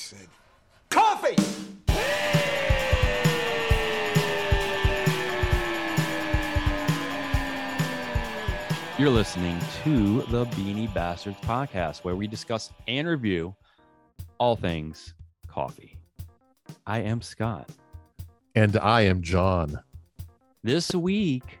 said, Coffee! You're listening to the Beany Bastards podcast, where we discuss and review all things coffee. I am Scott. And I am John. This week,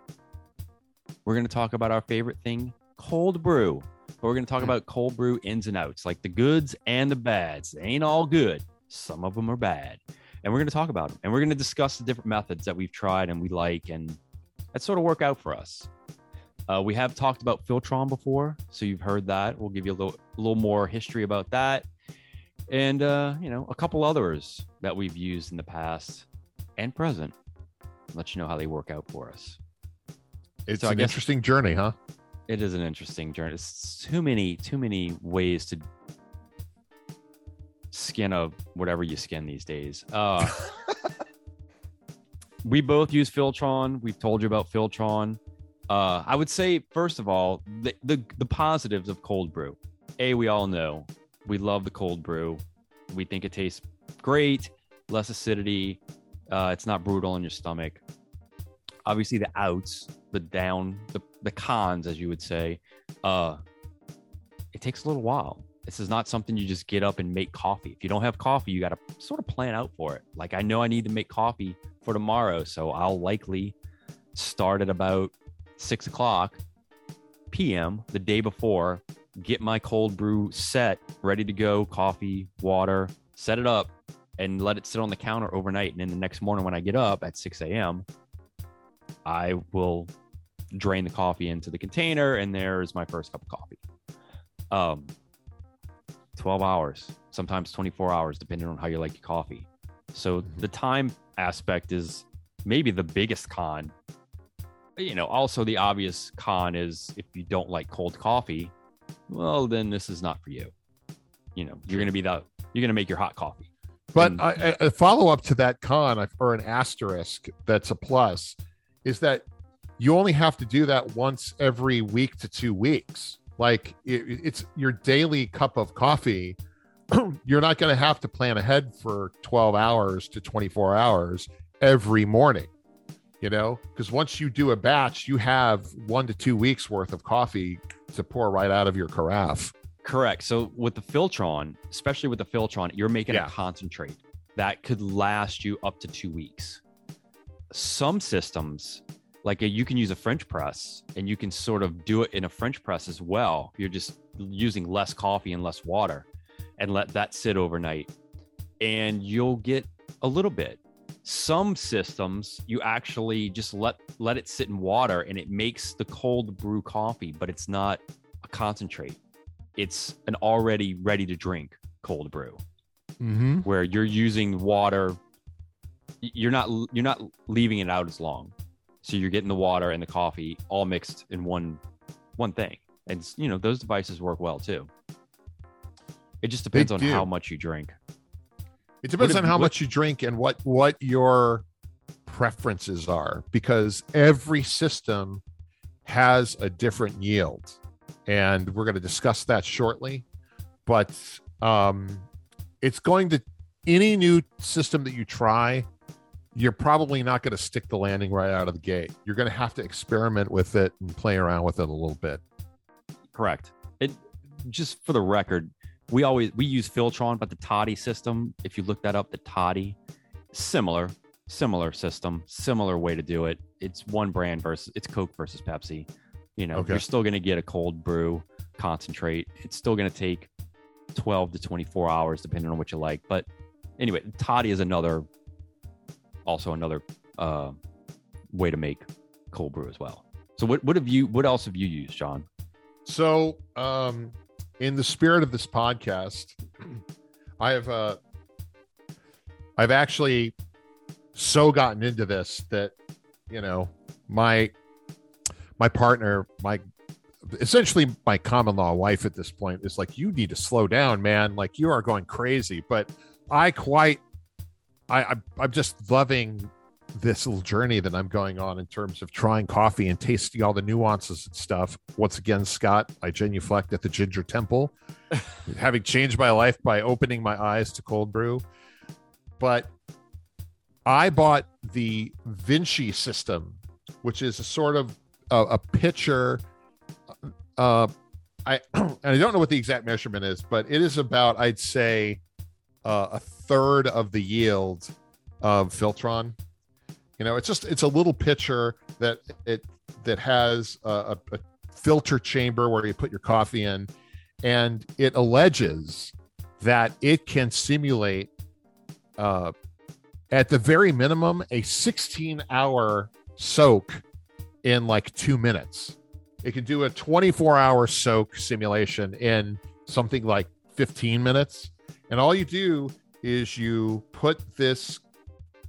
we're going to talk about our favorite thing, cold brew. But we're going to talk about cold brew ins and outs, like the goods and the bads. They ain't all good. Some of them are bad. And we're going to talk about them. And we're going to discuss the different methods that we've tried and we like and that sort of work out for us. Uh, we have talked about Filtron before, so you've heard that. We'll give you a little, a little more history about that, and uh, you know, a couple others that we've used in the past and present. Let you know how they work out for us. It's So an guess- interesting journey, huh? It is an interesting journey. It's too many, too many ways to skin a whatever you skin these days. Uh, we both use Filtron. We've told you about Filtron. Uh, I would say, first of all, the, the the positives of cold brew. A, we all know we love the cold brew. We think it tastes great, less acidity. Uh, it's not brutal in your stomach. Obviously, the outs, the down, the the cons, as you would say, uh, it takes a little while. This is not something you just get up and make coffee. If you don't have coffee, you got to sort of plan out for it. Like I know I need to make coffee for tomorrow, so I'll likely start at about six o'clock p.m. the day before, get my cold brew set, ready to go, coffee, water, set it up, and let it sit on the counter overnight. And then the next morning when I get up at 6 a.m., I will drain the coffee into the container, and there's my first cup of coffee. Um, 12 hours, sometimes 24 hours, depending on how you like your coffee. So the time aspect is maybe the biggest con. You know, also the obvious con is if you don't like cold coffee, well, then this is not for you. You know, you're going to be the, you're going to make your hot coffee. But And- I, I- a follow up to that con or an asterisk that's a plus is that you only have to do that once every week to two weeks. Like it, it's your daily cup of coffee. You're not going to have to plan ahead for 12 hours to 24 hours every morning, you know, because once you do a batch, you have one to two weeks worth of coffee to pour right out of your carafe. Correct. So with the Filtron, especially with the Filtron, you're making Yeah. a concentrate that could last you up to two weeks. Some systems, like a, you can use a French press and you can sort of do it in a French press as well. You're just using less coffee and less water and let that sit overnight. And you'll get a little bit. Some systems you actually just let let it sit in water and it makes the cold brew coffee, but it's not a concentrate it's an already ready to drink cold brew Mm-hmm. where you're using water you're not you're not leaving it out as long so you're getting the water and the coffee all mixed in one one thing. And you know those devices work well too. It just depends They on do. how much you drink. It depends if- on how what- much you drink and what what your preferences are because every system has a different yield. And we're going to discuss that shortly. But um it's going to any new system that you try you're probably not going to stick the landing right out of the gate. You're going to have to experiment with it and play around with it a little bit. Correct. It just for the record we always we use filtron but the toddy system if you look that up the toddy similar similar system similar way to do it. It's one brand versus it's coke versus pepsi. You know Okay. you're still going to get a cold brew concentrate. It's still going to take 12 to 24 hours depending on what you like. But anyway toddy is another also another uh way to make cold brew as well so what, what have you what else have you used john So, um, in the spirit of this podcast, I have uh, I've actually so gotten into this that you know my my partner, my essentially my common law wife at this point is like, you need to slow down, man. Like you are going crazy. But I quite, I I'm, I'm just loving this little journey that I'm going on in terms of trying coffee and tasting all the nuances and stuff. Once again, Scott, I genuflect at the Ginger Temple, having changed my life by opening my eyes to cold brew. But I bought the Vinci system, which is a sort of a, a pitcher. Uh, I and I don't know what the exact measurement is, but it is about I'd say uh, a third of the yield of Filtron. You know, it's just it's a little pitcher that it that has a, a, filter chamber where you put your coffee in, and it alleges that it can simulate, uh, at the very minimum, a 16 hour soak in like two minutes. It can do a 24 hour soak simulation in something like 15 minutes. And all you do is you put this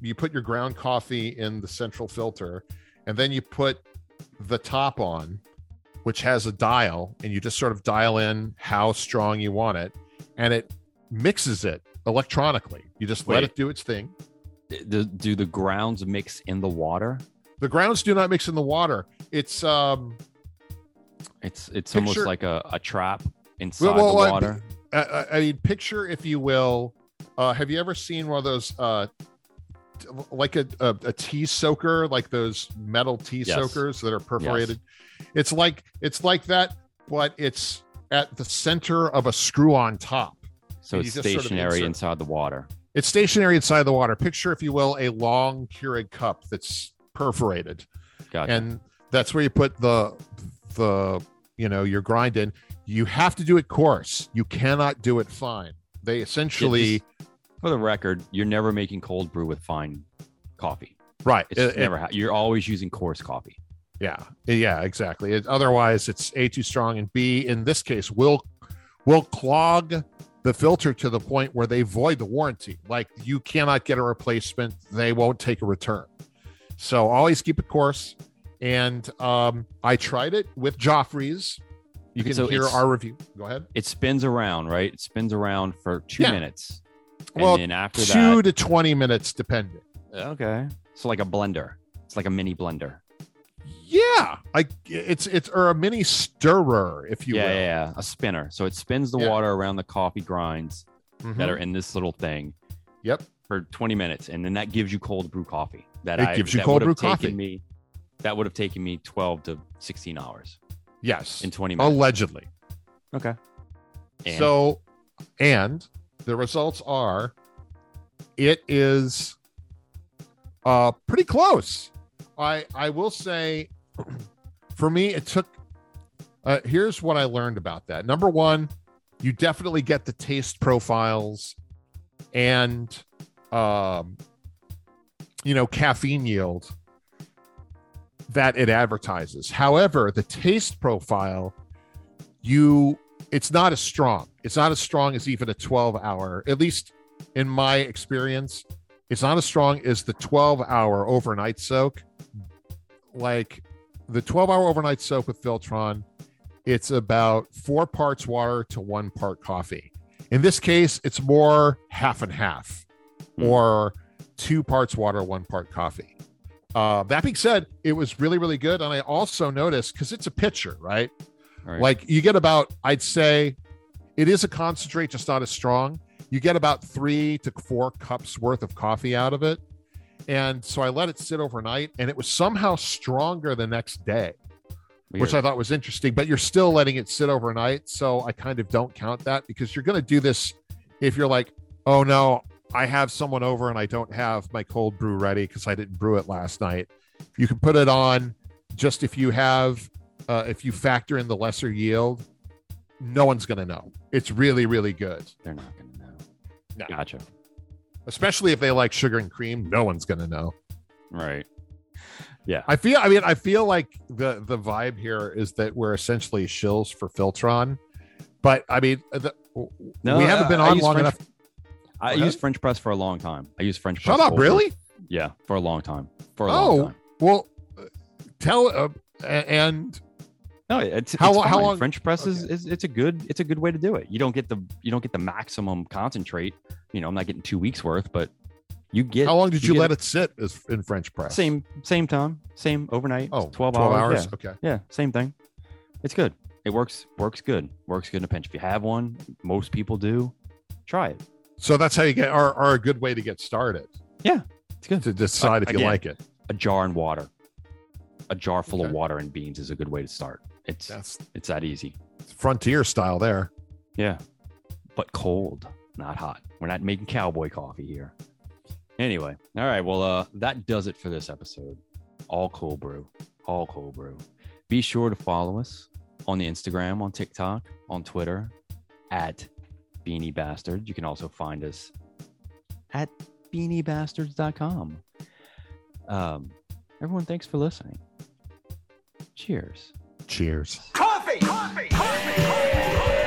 you put your ground coffee in the central filter and then you put the top on which has a dial and you just sort of dial in how strong you want it and it mixes it electronically you just let it do its thing Do, do the grounds mix in the water? the grounds do not mix in the water it's um It's it's almost like a, a trap inside Well, well, the water. I, I- I mean, picture if you will. Uh, have you ever seen one of those, uh, t- like a, a, a tea soaker, like those metal tea Yes. soakers that are perforated? It's like it's like that, but it's at the center of a screw-on top. so it's just sort of stationary inside the water. It's stationary inside the water. Picture, if you will, a long Keurig cup that's perforated, Gotcha. and that's where you put the the you know your grind in. You have to do it coarse. You cannot do it fine. They essentially. For the record, you're never making cold brew with fine coffee. Right. It's It- it- Ha- you're always using coarse coffee. yeah. Yeah. Exactly. It, otherwise, it's a too strong, and b in this case will will clog the filter to the point where they void the warranty. Like you cannot get a replacement. They won't take a return. So always keep it coarse. And um, I tried it with Joffrey's. You can So hear our review. Go ahead. It spins around, right? It spins around for two Yeah. minutes. And Well, then after Two to twenty minutes, depending. okay. So like a blender. It's like a mini blender. Yeah, I it's it's or a mini stirrer, if you yeah, will. yeah, yeah, a spinner. So it spins the Yeah. water around the coffee grinds Mhm. that are in this little thing Yep. for 20 minutes, and then that gives you cold brew coffee. That It I, gives you that cold brew coffee. Me, that would have taken me 12 to 16 hours Yes. in 20 minutes. Allegedly. okay. And So, and the results are, it is uh pretty close. I I will say, for me, it took. Uh, here's what I learned about that. Number one, you definitely get the taste profiles, and um, you know, caffeine yield that it advertises. However, the taste profile, you it's not as strong. It's not as strong as even a 12 hour, at least in my experience. It's not as strong as the 12 hour overnight soak. Like the 12 hour overnight soak with Filtron, it's about four parts water to one part coffee. In this case, it's more half and half Hmm. or two parts water, one part coffee. Uh, that being said, it was really, really good. And I also noticed because it's a pitcher, right? Right. Like you get about, I'd say it is a concentrate, just not as strong. You get about three to four cups worth of coffee out of it. And so I let it sit overnight and it was somehow stronger the next day, which I thought was interesting, but you're still letting it sit overnight. So I kind of don't count that because you're going to do this if you're like, oh no, I have someone over and I don't have my cold brew ready because I didn't brew it last night. You can put it on just if you have, uh, if you factor in the lesser yield, no one's going to know. It's really, really good. They're not going to know. No. Gotcha. Especially if they like sugar and cream, no one's going to know. Right. Yeah. I feel, I mean, I feel like the the vibe here is that we're essentially shills for Filtron, but I mean, the, No, we haven't I- been on long French- enough. I used. French press for a long time. I used French press. Shut press. up, really? Yeah, for a long time. For a long Oh, time. well, uh, tell uh, and No, it's How it's how long- French press is, Okay. is it's a good it's a good way to do it. You don't get the you don't get the maximum concentrate. You know, I'm not getting two weeks worth, but You get How long did you, get let it sit as in French press? Same same time, same overnight. Oh, 12, 12 hours. hours. Yeah. Okay. yeah, same thing. It's good. It works works good. Works good in a pinch. If you have one, most people do. Try it. So that's how you get are, are a good way to get started Yeah, It's good. to decide Uh, if you again, like it. A jar and water. A jar full of water and beans is a good way to start. It's That's it's that easy. frontier style there. Yeah. But cold, not hot. We're not making cowboy coffee here. Anyway, all right. Well, uh, that does it for this episode. All cold brew. All cold brew. Be sure to follow us on the Instagram, on TikTok, on Twitter at Beany Bastard. You can also find us at beanybastards.com. Um, everyone, thanks for listening. Cheers. Cheers. Coffee! Coffee! Coffee! Coffee!